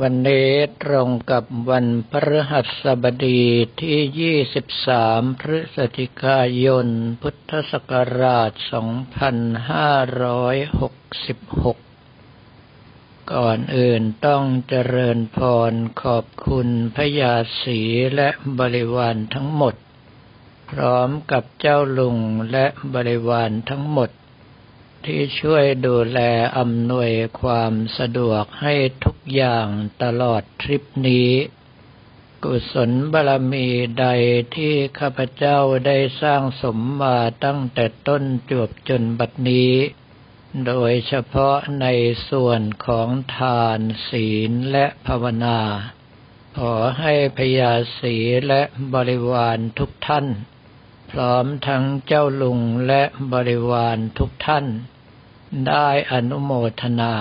วันนี้ตรงกับวันพฤหัสบดีที่ 23 พฤศจิกายน พุทธศักราช 2566 ก่อนอื่นต้องเจริญพรขอบคุณพญาศีและบริวารทั้งหมด พร้อมกับเจ้าลุงและบริวารทั้งหมด ที่ช่วยดูแลอำนวยความสะดวกให้ทุกอย่างตลอดทริปนี้ กุศลบารมีใดที่ข้าพเจ้าได้สร้างสมมาตั้งแต่ต้นจวบจนบัดนี้ โดยเฉพาะในส่วนของทานศีลและภาวนา ขอให้พยาศีและบริวารทุกท่านพร้อมทั้งเจ้าลุงและบริวารทุกท่าน ได้อนุโมทนา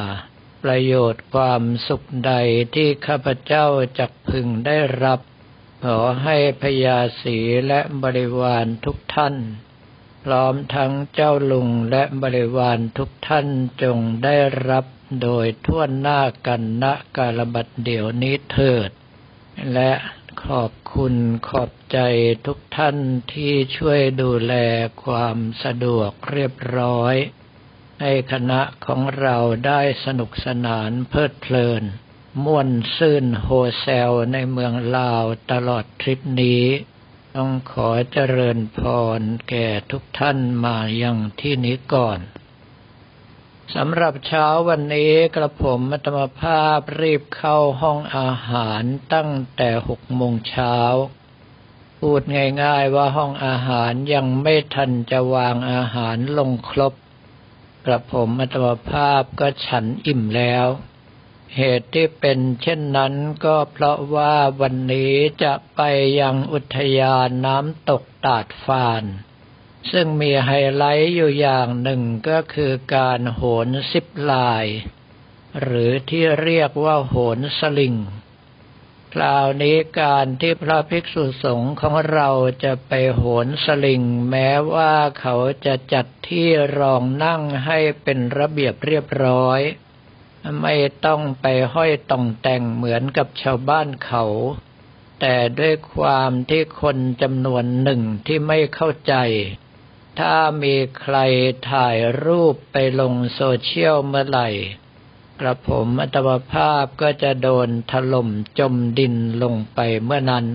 ประโยชน์ความสุขใดที่ข้าพเจ้าจักพึงได้รับ ขอให้พยาศีและบริวารทุกท่าน พร้อมทั้งเจ้าลุงและบริวารทุกท่านจงได้รับโดยทั่วหน้ากันณกาลบัดเดี๋ยวนี้เถิด และขอบคุณขอบใจทุกท่านที่ช่วยดูแลความสะดวกเรียบร้อย ให้คณะของเราได้สนุกสนานเพลิดเพลิน ม่วนซื่นโฮเซลในเมืองลาวตลอดทริปนี้ ต้องขอเจริญพรแก่ทุกท่านมาอยังที่นี้ก่อนสำหรับเช้าวันนี้กระผมมัตมภาพรีบเข้าห้องอาหารตั้งแต่หกโมงเช้า พูดง่ายๆว่าห้องอาหารยังไม่ทันจะวางอาหารลงครบ กระผมอัตมภาพก็ฉันอิ่มแล้ว เหตุที่เป็นเช่นนั้นก็เพราะว่าวันนี้จะไปยังอุทยานน้ำตกตาดฟาน ซึ่งมีไฮไลท์อยู่อย่างหนึ่งก็คือการโหนสิบลาย หรือที่เรียกว่าโหนสลิง คราวนี้การที่พระภิกษุสงฆ์ของเราจะไปโหนสลิงแม้ว่าเขาจะจัดที่รองนั่งให้เป็นระเบียบเรียบร้อย ไม่ต้องไปห้อยต่องแต่งเหมือนกับชาวบ้านเขา แต่ด้วยความที่คนจำนวนหนึ่งที่ไม่เข้าใจ ถ้ามีใครถ่ายรูปไปลงโซเชียลเมื่อไหร่ กระผมอัตวภาพก็จะโดนถล่มจมดินลงไปเมื่อนั้น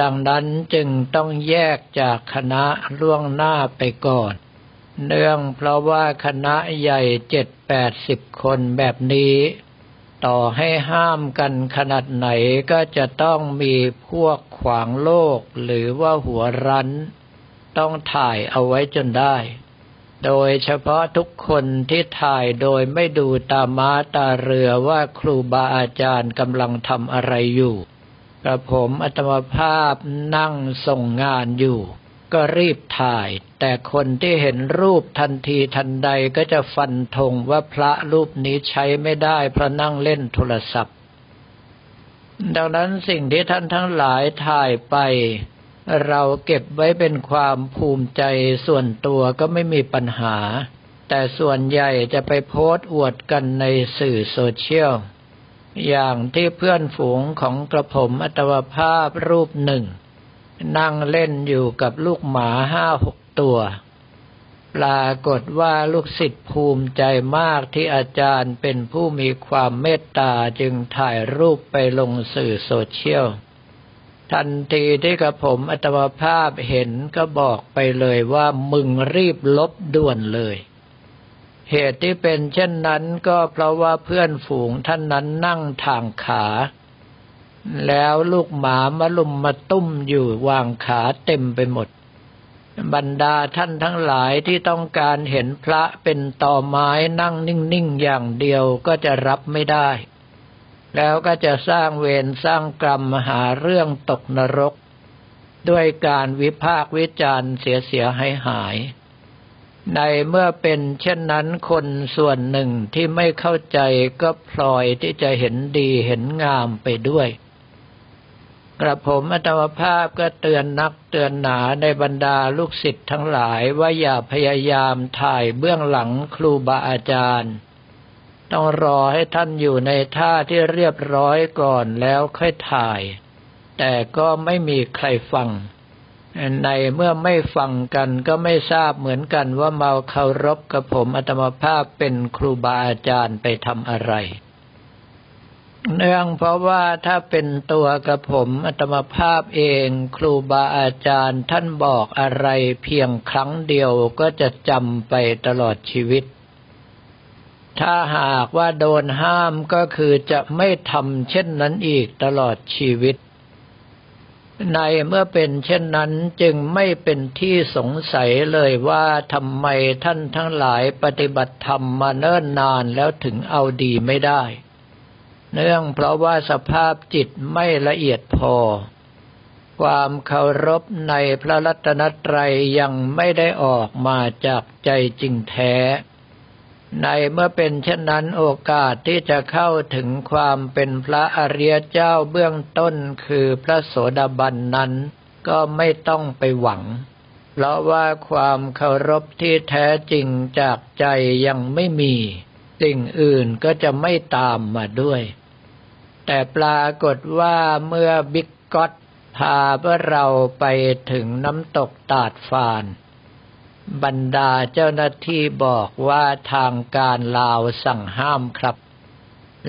ดังนั้นจึงต้องแยกจากคณะล่วงหน้าไปก่อน เนื่องเพราะว่าคณะใหญ่เจ็ดแปดสิบคนแบบนี้ ต่อให้ห้ามกันขนาดไหนก็จะต้องมีพวกขวางโลกหรือว่าหัวรั้น ต้องถ่ายเอาไว้จนได้ โดยเฉพาะทุกคนที่ถ่ายโดยไม่ดูตาม้าตาเรือว่าครูบาอาจารย์กำลังทำอะไรอยู่กระผมอัตมภาพนั่งส่งงานอยู่ ก็รีบถ่าย แต่คนที่เห็นรูปทันทีทันใดก็จะฟันธงว่าพระรูปนี้ใช้ไม่ได้เพราะนั่งเล่นโทรศัพท์ ดังนั้นสิ่งที่ท่านทั้งหลายถ่ายไป เราเก็บไว้เป็นความภูมิใจส่วนตัวก็ไม่มีปัญหา แต่ส่วนใหญ่จะไปโพสต์อวดกันในสื่อโซเชียล อย่างที่เพื่อนฝูงของกระผมอัตวภาพรูปหนึ่ง นั่งเล่นอยู่กับลูกหมาห้าหกตัว ปรากฏว่าลูกศิษย์ภูมิใจมากที่อาจารย์เป็นผู้มีความเมตตาจึงถ่ายรูปไปลงสื่อโซเชียล ทันทีที่กระผมอัตมภาพเห็นก็บอกไปเลยว่ามึงรีบลบด่วนเลย เหตุที่เป็นเช่นนั้นก็เพราะว่าเพื่อนฝูงท่านนั้นนั่งทางขา แล้วลูกหมามาลุมมาตุ้มอยู่วางขาเต็มไปหมด บรรดาท่านทั้งหลายที่ต้องการเห็นพระเป็นต่อไม้นั่งนิ่งๆอย่างเดียวก็จะรับไม่ได้ แล้วก็จะสร้างเวรสร้างกรรมหาเรื่องตกนรก ด้วยการวิพากวิจารเสียเสียหายหาย ในเมื่อเป็นเช่นนั้นคนส่วนหนึ่งที่ไม่เข้าใจก็พลอยที่จะเห็นดีเห็นงามไปด้วย กระผมอัตมภาพก็เตือนนักเตือนหนาในบรรดาลูกศิษย์ทั้งหลายว่าอย่าพยายามถ่ายเบื้องหลังครูบาอาจารย์ ต้องรอให้ท่านอยู่ในท่าที่เรียบร้อยก่อนแล้วค่อยถ่าย แต่ก็ไม่มีใครฟัง ในเมื่อไม่ฟังกันก็ไม่ทราบเหมือนกันว่าเมาเคารพกับผมอัตมภาพเป็นครูบาอาจารย์ไปทำอะไร เนื่องเพราะว่าถ้าเป็นตัวกับผมอัตมภาพเองครูบาอาจารย์ท่านบอกอะไรเพียงครั้งเดียวก็จะจำไปตลอดชีวิต ถ้าหากว่าโดนห้ามก็คือจะไม่ทำเช่นนั้นอีกตลอดชีวิต ในเมื่อเป็นเช่นนั้นจึงไม่เป็นที่สงสัยเลยว่าทำไมท่านทั้งหลายปฏิบัติธรรมมาเนิ่นนานแล้วถึงเอาดีไม่ได้ เนื่องเพราะว่าสภาพจิตไม่ละเอียดพอ ความเคารพในพระรัตนตรัยยังไม่ได้ออกมาจากใจจริงแท้ ในเมื่อเป็นเช่นนั้นโอกาสที่จะเข้าถึงความเป็นพระอริยเจ้าเบื้องต้นคือพระโสดาบันนั้น ก็ไม่ต้องไปหวัง เพราะว่าความเคารพที่แท้จริงจากใจยังไม่มี สิ่งอื่นก็จะไม่ตามมาด้วย แต่ปรากฏว่าเมื่อบิ๊กก็ตพาพวกเราไปถึงน้ำตกตาดฟาน บรรดาเจ้าหน้าที่บอกว่าทางการลาวสั่งห้ามครับ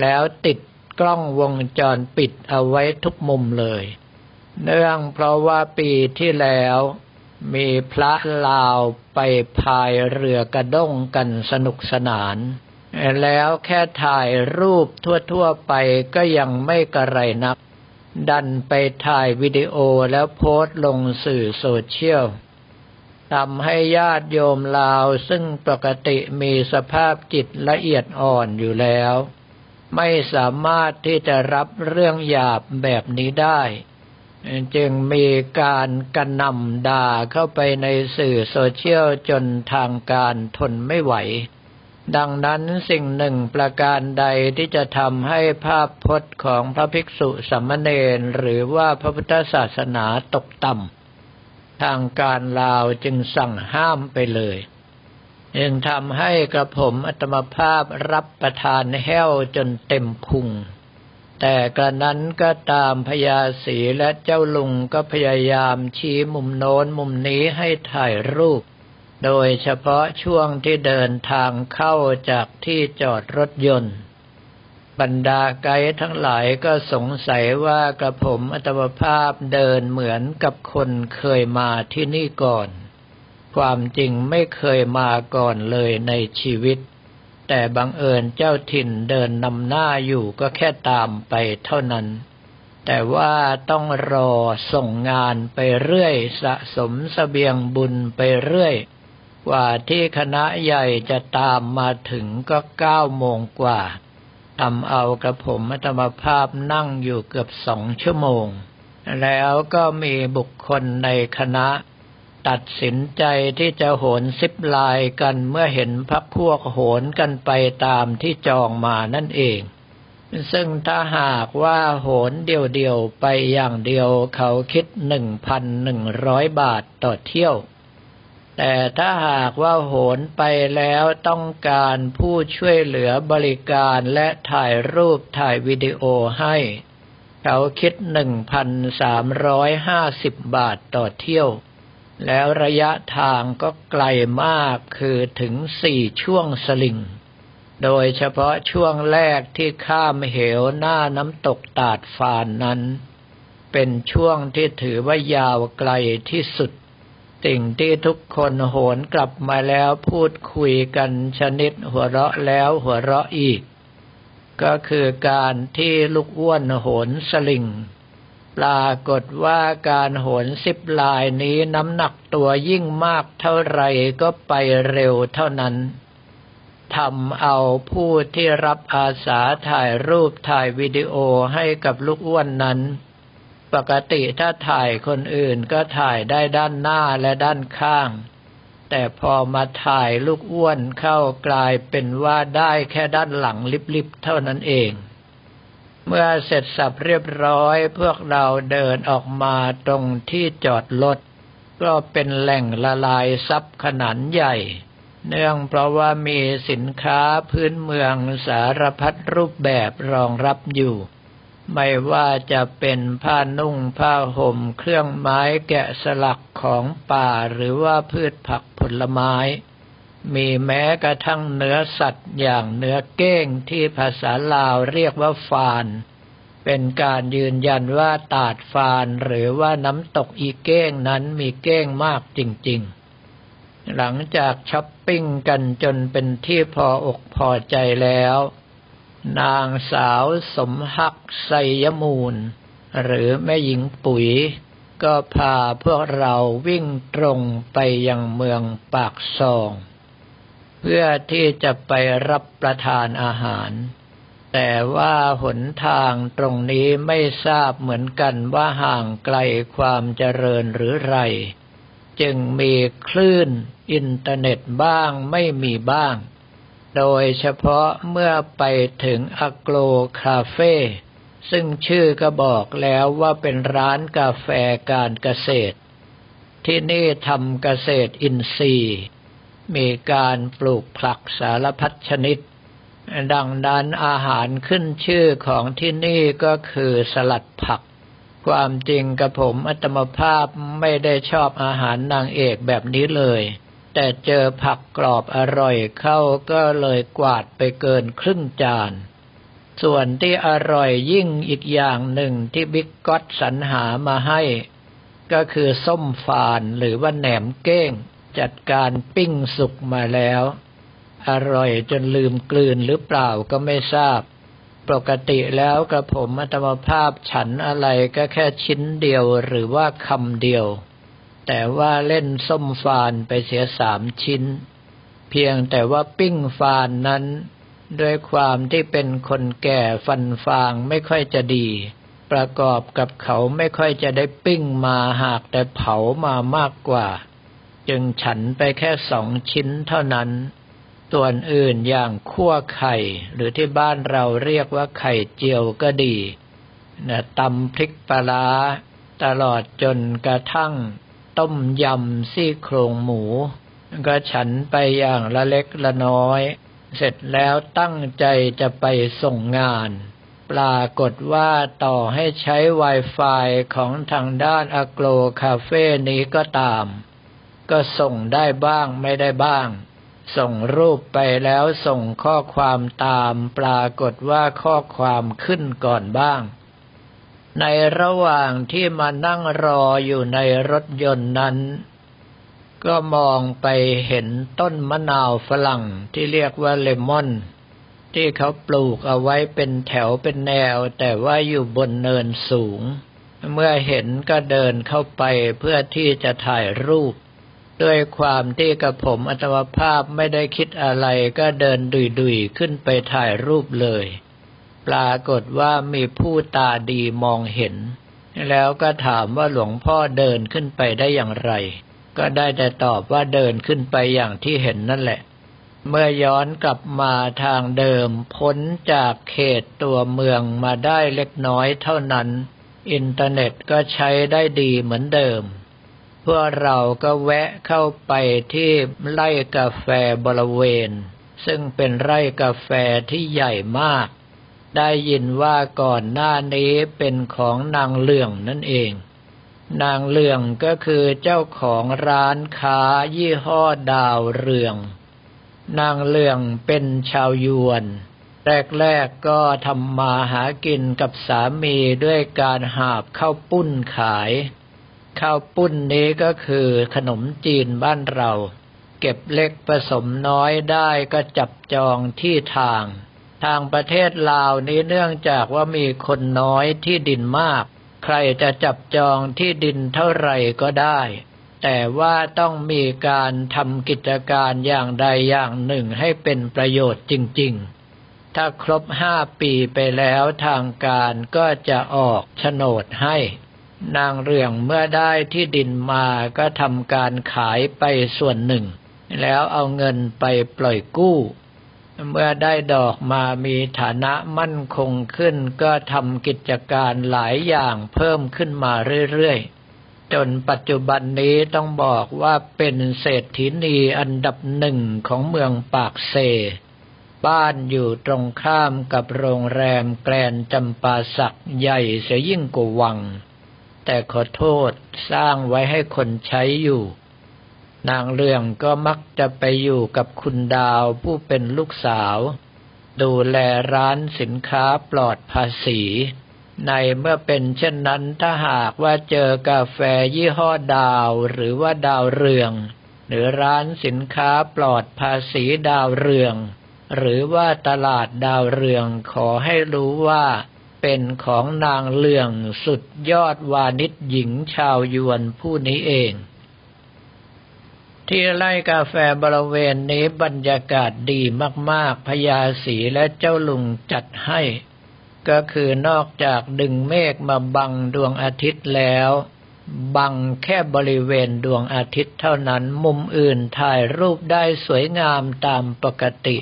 แล้วติดกล้องวงจรปิดเอาไว้ทุกมุมเลย เนื่องเพราะว่าปีที่แล้ว มีพระลาวไปพายเรือกระด้งกันสนุกสนาน แล้วแค่ถ่ายรูปทั่วๆไปก็ยังไม่กระไรนัก ดันไปถ่ายวิดีโอแล้วโพสต์ลงสื่อโซเชียล ทำให้ญาติโยมลาวซึ่งปกติมีสภาพจิตละเอียดอ่อนอยู่แล้ว ไม่สามารถที่จะรับเรื่องหยาบแบบนี้ได้ จึงมีการกระนำด่าเข้าไปในสื่อโซเชียลจนทางการทนไม่ไหว ดังนั้นสิ่งหนึ่งประการใดที่จะทำให้ภาพพจน์ของพระภิกษุสัมมเนรหรือว่าพระพุทธศาสนาตกต่ำ ทางการลาวจึงสั่งห้ามไปเลยยังทำให้กระผมอัตมภาพรับประทานแห้วจนเต็มพุง แต่กระนั้นก็ตามพญาสีและเจ้าลุงก็พยายามชี้มุมโน้นมุมนี้ให้ถ่ายรูป โดยเฉพาะช่วงที่เดินทางเข้าจากที่จอดรถยนต์ บรรดาไกด์ทั้งหลายก็สงสัยว่ากระผมอัตมภาพเดินเหมือนกับคนเคยมาที่นี่ก่อน ความจริงไม่เคยมาก่อนเลยในชีวิต แต่บังเอิญเจ้าถิ่นเดินนำหน้าอยู่ก็แค่ตามไปเท่านั้น แต่ว่าต้องรอส่งงานไปเรื่อยสะสมสเสบียงบุญไปเรื่อยกว่าที่คณะใหญ่จะตามมาถึงก็เก้าโมงกว่า ทำเอากระผมมัตมภาพนั่งอยู่เกือบสองชั่วโมง แล้วก็มีบุคคลในคณะ ตัดสินใจที่จะโหนซิปลายกันเมื่อเห็นพักพวกโหนกันไปตามที่จองมานั่นเอง ซึ่งถ้าหากว่าโหนเดียวๆไปอย่างเดียวเขาคิดหนึ่งพันหนึ่งร้อยบาทต่อเที่ยว แต่ถ้าหากว่าโหนไปแล้วต้องการผู้ช่วยเหลือบริการและถ่ายรูปถ่ายวิดีโอให้ เขาคิดหนึ่งพันสามร้อยห้าสิบบาทต่อเที่ยว แล้วระยะทางก็ไกลมากคือถึงสี่ช่วงสลิง โดยเฉพาะช่วงแรกที่ข้ามเหวหน้าน้ำตกตาดฟานนั้น เป็นช่วงที่ถือว่ายาวไกลที่สุด สิ่งที่ทุกคนโหนกลับมาแล้วพูดคุยกันชนิดหัวเราะแล้วหัวเราะอีก ก็คือการที่ลูกอ้วนโหนสลิงปรากฏว่าการโหนสิบลายนี้น้ำหนักตัวยิ่งมากเท่าไรก็ไปเร็วเท่านั้นทำเอาผู้ที่รับอาสาถ่ายรูปถ่ายวิดีโอให้กับลูกอ้วนนั้น ปกติถ้าถ่ายคนอื่นก็ถ่ายได้ด้านหน้าและด้านข้าง แต่พอมาถ่ายลูกอ้วนเข้ากลายเป็นว่าได้แค่ด้านหลังลิบๆเท่านั้นเอง เมื่อเสร็จสับเรียบร้อยพวกเราเดินออกมาตรงที่จอดรถก็เป็นแหล่งละลายซับขนาดใหญ่ เนื่องเพราะว่ามีสินค้าพื้นเมืองสารพัดรูปแบบรองรับอยู่ ไม่ว่าจะเป็นผ้านุ่งผ้าห่ม เครื่องไม้แกะสลักของป่าหรือว่าพืชผักผลไม้ มีแม้กระทั่งเนื้อสัตว์อย่างเนื้อเก้งที่ภาษาลาวเรียกว่าฟาน เป็นการยืนยันว่าตาดฟานหรือว่าน้ำตกอีเก้งนั้นมีเก้งมากจริง ๆหลังจากช้อปปิ้งกันจนเป็นที่พออกพอใจแล้ว นางสาวสมฮักไซยมูล หรือแม่หญิงปุ๋ย ก็พาพวกเราวิ่งตรงไปยังเมืองปากซอง เพื่อที่จะไปรับประทานอาหาร แต่ว่าหนทางตรงนี้ไม่ทราบเหมือนกันว่าห่างไกลความเจริญหรือไร จึงมีคลื่นอินเทอร์เน็ตบ้างไม่มีบ้าง โดยเฉพาะเมื่อไปถึงอโกลคาเฟ่ซึ่งชื่อก็บอกแล้วว่าเป็นร้านกาแฟการเกษตร ที่นี่ทำเกษตรอินทรีย์ มีการปลูกผักสารพัดชนิด ดังนั้นอาหารขึ้นชื่อของที่นี่ก็คือสลัดผัก ความจริงกับผมอัตมภาพไม่ได้ชอบอาหารนางเอกแบบนี้เลย แต่เจอผักกรอบอร่อยเข้าก็เลยกวาดไปเกินครึ่งจาน ส่วนที่อร่อยยิ่งอีกอย่างหนึ่งที่บิ๊กก๊อตสรรหามาให้ ก็คือส้มฟานหรือว่าแหนมเก้ง จัดการปิ้งสุกมาแล้ว อร่อยจนลืมกลืนหรือเปล่าก็ไม่ทราบ ปกติแล้วกระผมอัตมภาพฉันอะไรก็แค่ชิ้นเดียวหรือว่าคำเดียว แต่ว่าเล่นส้มฟานไปเสียสามชิ้น เพียงแต่ว่าปิ้งฟานนั้น ด้วยความที่เป็นคนแก่ฟันฟางไม่ค่อยจะดี ประกอบกับเขาไม่ค่อยจะได้ปิ้งมาหากแต่เผามามากกว่า จึงฉันไปแค่สองชิ้นเท่านั้นส่วนอื่นอย่างคั่วไข่ หรือที่บ้านเราเรียกว่าไข่เจียวก็ดีนะตำพริกปลาตลอดจนกระทั่ง ต้มยำซี่โครงหมู ก็ฉันไปอย่างละเล็กละน้อย เสร็จแล้วตั้งใจจะไปส่งงาน ปรากฏว่าต่อให้ใช้ Wi-Fi ของทางด้านอโกลคาเฟ่นี้ก็ตาม ก็ส่งได้บ้างไม่ได้บ้าง ส่งรูปไปแล้วส่งข้อความตาม ปรากฏว่าข้อความขึ้นก่อนบ้าง ในระหว่างที่มานั่งรออยู่ในรถยนต์นั้น ก็มองไปเห็นต้นมะนาวฝรั่งที่เรียกว่าเลมอน ที่เขาปลูกเอาไว้เป็นแถวเป็นแนว แต่ว่าอยู่บนเนินสูง เมื่อเห็นก็เดินเข้าไปเพื่อที่จะถ่ายรูป ด้วยความที่กับผมอัตวภาพไม่ได้คิดอะไรก็เดินดุยๆขึ้นไปถ่ายรูปเลย ปรากฏว่ามีผู้ตาดีมองเห็น แล้วก็ถามว่าหลวงพ่อเดินขึ้นไปได้อย่างไร ก็ได้แต่ตอบว่าเดินขึ้นไปอย่างที่เห็นนั่นแหละ เมื่อย้อนกลับมาทางเดิมพ้นจากเขตตัวเมืองมาได้เล็กน้อยเท่านั้น อินเทอร์เน็ตก็ใช้ได้ดีเหมือนเดิมพวกเราก็แวะเข้าไปที่ไร่กาแฟบริเวณ ซึ่งเป็นไร่กาแฟที่ใหญ่มาก ได้ยินว่าก่อนหน้านี้เป็นของนางเลื่องนั่นเอง นางเลื่องก็คือเจ้าของร้านค้ายี่ห้อดาวเรือง นางเลื่องเป็นชาวยวน แรกๆก็ทำมาหากินกับสามีด้วยการหาบข้าวปุ้นขายข้าวปุ้นนี้ก็คือขนมจีนบ้านเรา เก็บเล็กผสมน้อยได้ก็จับจองที่ทาง ทางประเทศลาวนี้เนื่องจากว่ามีคนน้อยที่ดินมาก ใครจะจับจองที่ดินเท่าไหร่ก็ได้ แต่ว่าต้องมีการทำกิจการอย่างใดอย่างหนึ่งให้เป็นประโยชน์จริง ๆ ถ้าครบห้าปีไปแล้วทางการก็จะออกโฉนดให้ นางเรื่องเมื่อได้ที่ดินมาก็ทำการขายไปส่วนหนึ่ง แล้วเอาเงินไปปล่อยกู้ เมื่อได้ดอกมามีฐานะมั่นคงขึ้น ก็ทำกิจการหลายอย่างเพิ่มขึ้นมาเรื่อยๆ จนปัจจุบันนี้ต้องบอกว่าเป็นเศรษฐินีอันดับหนึ่งของเมืองปากเซ บ้านอยู่ตรงข้ามกับโรงแรมแกรนจำปาสักใหญ่เสียยิ่งกว่าวัง แต่ขอโทษสร้างไว้ให้คนใช้อยู่ นางเรื่องก็มักจะไปอยู่กับคุณดาวผู้เป็นลูกสาว ดูแลร้านสินค้าปลอดภาษี ในเมื่อเป็นเช่นนั้นถ้าหากว่าเจอกาแฟยี่ห้อดาวหรือว่าดาวเรือง หรือร้านสินค้าปลอดภาษีดาวเรือง หรือว่าตลาดดาวเรืองขอให้รู้ว่าเป็นของนางเลืองสุดยอดวานิชหญิงชาวยวนผู้นี้เอง ที่ไร่กาแฟบริเวณนี้บรรยากาศดีมากๆพญาสีและเจ้าลุงจัดให้ ก็คือนอกจากดึงเมฆมาบังดวงอาทิตย์แล้ว บังแค่บริเวณดวงอาทิตย์เท่านั้นมุมอื่นถ่ายรูปได้สวยงามตามปกติ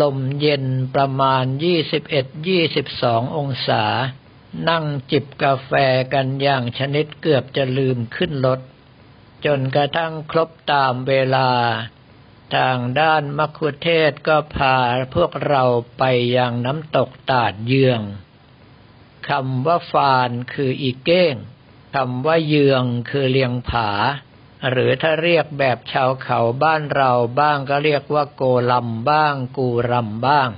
ลมเย็นประมาณ 21-22 องศา นั่งจิบกาแฟกันอย่างชนิดเกือบจะลืมขึ้นรถ จนกระทั่งครบตามเวลา ทางด้านมัคคุเทศก็พาพวกเราไปยังน้ำตกตาดเยืองคำว่าฟานคืออีเก้งคำว่าเยืองคือเลียงผา หรือถ้าเรียกแบบชาวเขาบ้านเราบ้างก็เรียกว่าโกลำบ้าง กูรำบ้าง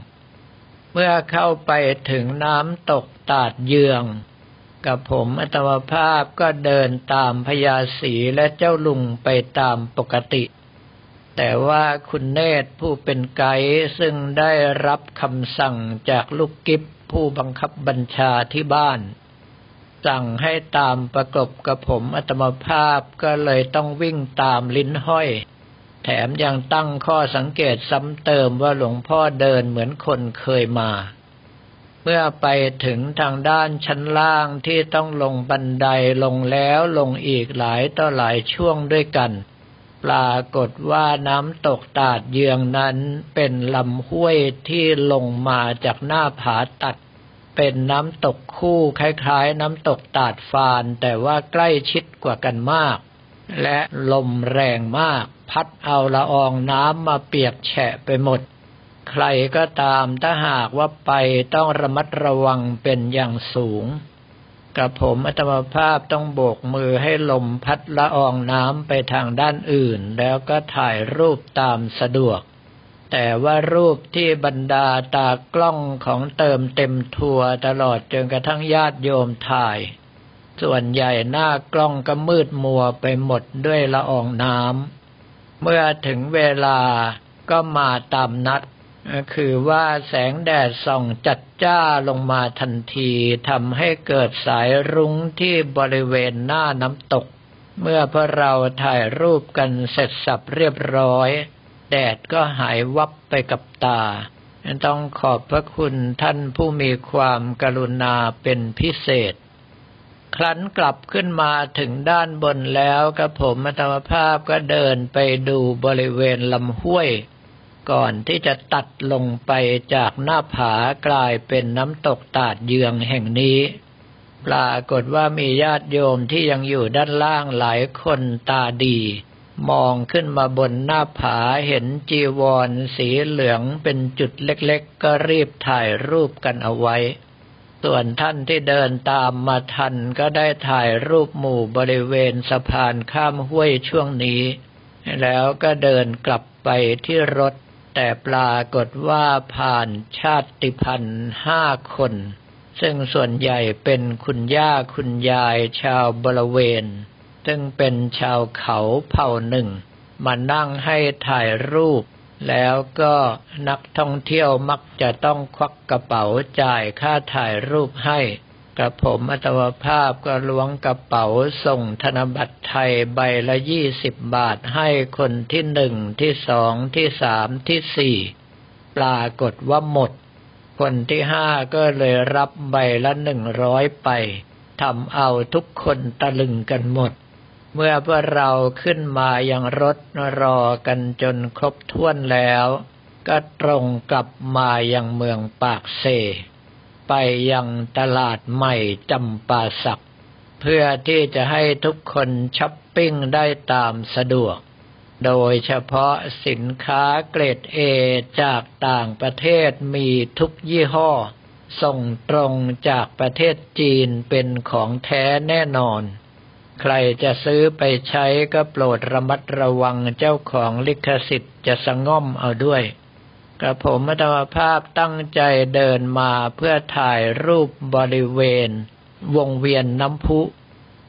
เมื่อเข้าไปถึงน้ำตกตาดเยือง กับผมอัตมภาพก็เดินตามพญาสีและเจ้าลุงไปตามปกติ แต่ว่าคุณเนตรผู้เป็นไกด์ซึ่งได้รับคำสั่งจากลูกกิฟผู้บังคับบัญชาที่บ้าน สั่งให้ตามประกบกับผมอัตมภาพก็เลยต้องวิ่งตามลิ้นห้อย แถมยังตั้งข้อสังเกตซ้ำเติมว่าหลวงพ่อเดินเหมือนคนเคยมา เมื่อไปถึงทางด้านชั้นล่างที่ต้องลงบันไดลงแล้วลงอีกหลายต่อหลายช่วงด้วยกัน ปรากฏว่าน้ำตกตาดเยืองนั้นเป็นลำห้วยที่ลงมาจากหน้าผาตัด เป็นน้ำตกคู่คล้ายๆ น้ำตกตาดฟาน แต่ว่าใกล้ชิดกว่ากันมาก และลมแรงมาก พัดเอาละอองน้ำมาเปียกแฉะไปหมด ใครก็ตามถ้าหากว่าไปต้องระมัดระวังเป็นอย่างสูงกับผมอัตมภาพต้องโบกมือให้ลมพัดละอองน้ำไปทางด้านอื่น แล้วก็ถ่ายรูปตามสะดวก แต่ว่ารูปที่บรรดาตากล้องของเติมเต็มทัวตลอดจนกระทั่งญาติโยมถ่าย ส่วนใหญ่หน้ากล้องก็มืดมัวไปหมดด้วยละอองน้ำเมื่อถึงเวลาก็มาตามนัด คือว่าแสงแดดส่องจัดจ้าลงมาทันทีทำให้เกิดสายรุ้งที่บริเวณหน้าน้ำตก เมื่อพวกเราถ่ายรูปกันเสร็จสับเรียบร้อย แดดก็หายวับไปกับตา ต้องขอบพระคุณท่านผู้มีความกรุณาเป็นพิเศษ ครั้นกลับขึ้นมาถึงด้านบนแล้วกระผมอัตมภาพก็เดินไปดูบริเวณลำห้วย ก่อนที่จะตัดลงไปจากหน้าผากลายเป็นน้ำตกตาดเยืองแห่งนี้ ปรากฏว่ามีญาติโยมที่ยังอยู่ด้านล่างหลายคนตาดี มองขึ้นมาบนหน้าผาเห็นจีวรสีเหลืองเป็นจุดเล็กๆ ก็รีบถ่ายรูปกันเอาไว้ ส่วนท่านที่เดินตามมาทันก็ได้ถ่ายรูปหมู่บริเวณสะพานข้ามห้วยช่วงนี้ แล้วก็เดินกลับไปที่รถ แต่ปรากฏว่าผ่านชาติพันธ์ห้าคน ซึ่งส่วนใหญ่เป็นคุณย่าคุณยายชาวบริเวณ ซึ่งเป็นชาวเขาเผ่าหนึ่ง มานั่งให้ถ่ายรูป แล้วก็นักท่องเที่ยวมักจะต้องควักกระเป๋าจ่ายค่าถ่ายรูปให้ กระผมอัตวภาพก็ล้วงกระเป๋าส่งธนบัตรไทยใบละยี่สิบบาทให้คนที่หนึ่งที่สองที่สามที่สี่ปรากฏว่าหมด คนที่ห้าก็เลยรับใบละหนึ่งร้อยไปทำเอาทุกคนตะลึงกันหมด เมื่อพวกเราขึ้นมายังรถรอกันจนครบถ้วนแล้ว ก็ตรงกลับมายังเมืองปากเซ ไปยังตลาดใหม่จำปาสัก เพื่อที่จะให้ทุกคนช้อปปิ้งได้ตามสะดวก โดยเฉพาะสินค้าเกรดเอจากต่างประเทศมีทุกยี่ห้อ ส่งตรงจากประเทศจีนเป็นของแท้แน่นอนใครจะซื้อไปใช้ก็โปรดระมัดระวังเจ้าของลิขสิทธิ์จะสะง่อมเอาด้วย กระผมมัตมภาพตั้งใจเดินมาเพื่อถ่ายรูปบริเวณ วงเวียนน้ำพุ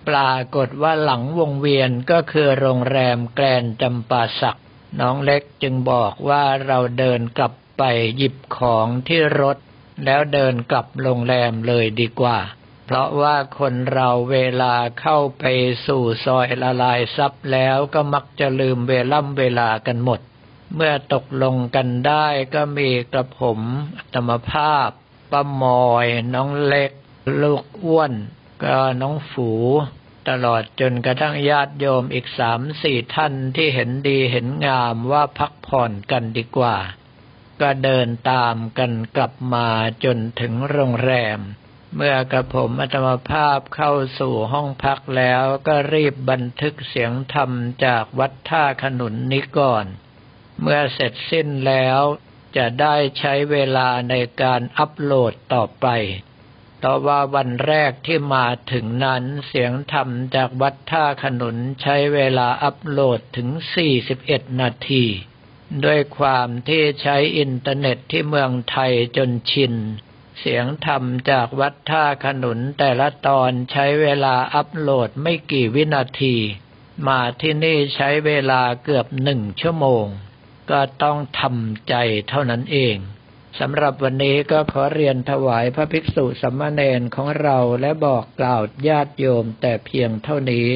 ปรากฏว่าหลังวงเวียนก็คือโรงแรมแกรนจำปาสัก น้องเล็กจึงบอกว่าเราเดินกลับไปหยิบของที่รถ แล้วเดินกลับโรงแรมเลยดีกว่า เพราะว่าคนเราเวลาเข้าไปสู่ซอยละลายซับแล้วก็มักจะลืมเวล่ำเวลากันหมด เมื่อตกลงกันได้ก็มีกระผมธรรมภาพ ป้ามอย น้องเล็ก ลูกอ้วน ก็น้องฝูตลอดจนกระทั่งญาติโยมอีกสามสี่ท่านที่เห็นดีเห็นงามว่าพักผ่อนกันดีกว่า ก็เดินตามกันกลับมาจนถึงโรงแรม เมื่อกระผมอัตมภาพเข้าสู่ห้องพักแล้วก็รีบบันทึกเสียงธรรมจากวัดท่าขนุนนี้ก่อน เมื่อเสร็จสิ้นแล้วจะได้ใช้เวลาในการอัปโหลดต่อไปต่อว่าวันแรกที่มาถึงนั้นเสียงธรรมจากวัดท่าขนุนใช้เวลาอัปโหลดถึง 41 นาที ด้วยความที่ใช้อินเทอร์เน็ตที่เมืองไทยจนชิน เสียงธรรมจากวัดท่าขนุนแต่ละตอนใช้เวลาอัปโหลดไม่กี่วินาที มาที่นี่ใช้เวลาเกือบหนึ่งชั่วโมง ก็ต้องทำใจเท่านั้นเองสำหรับวันนี้ก็ขอเรียนถวายพระภิกษุสัมมาเนนของเราและบอกกล่าวญาติโยมแต่เพียงเท่านี้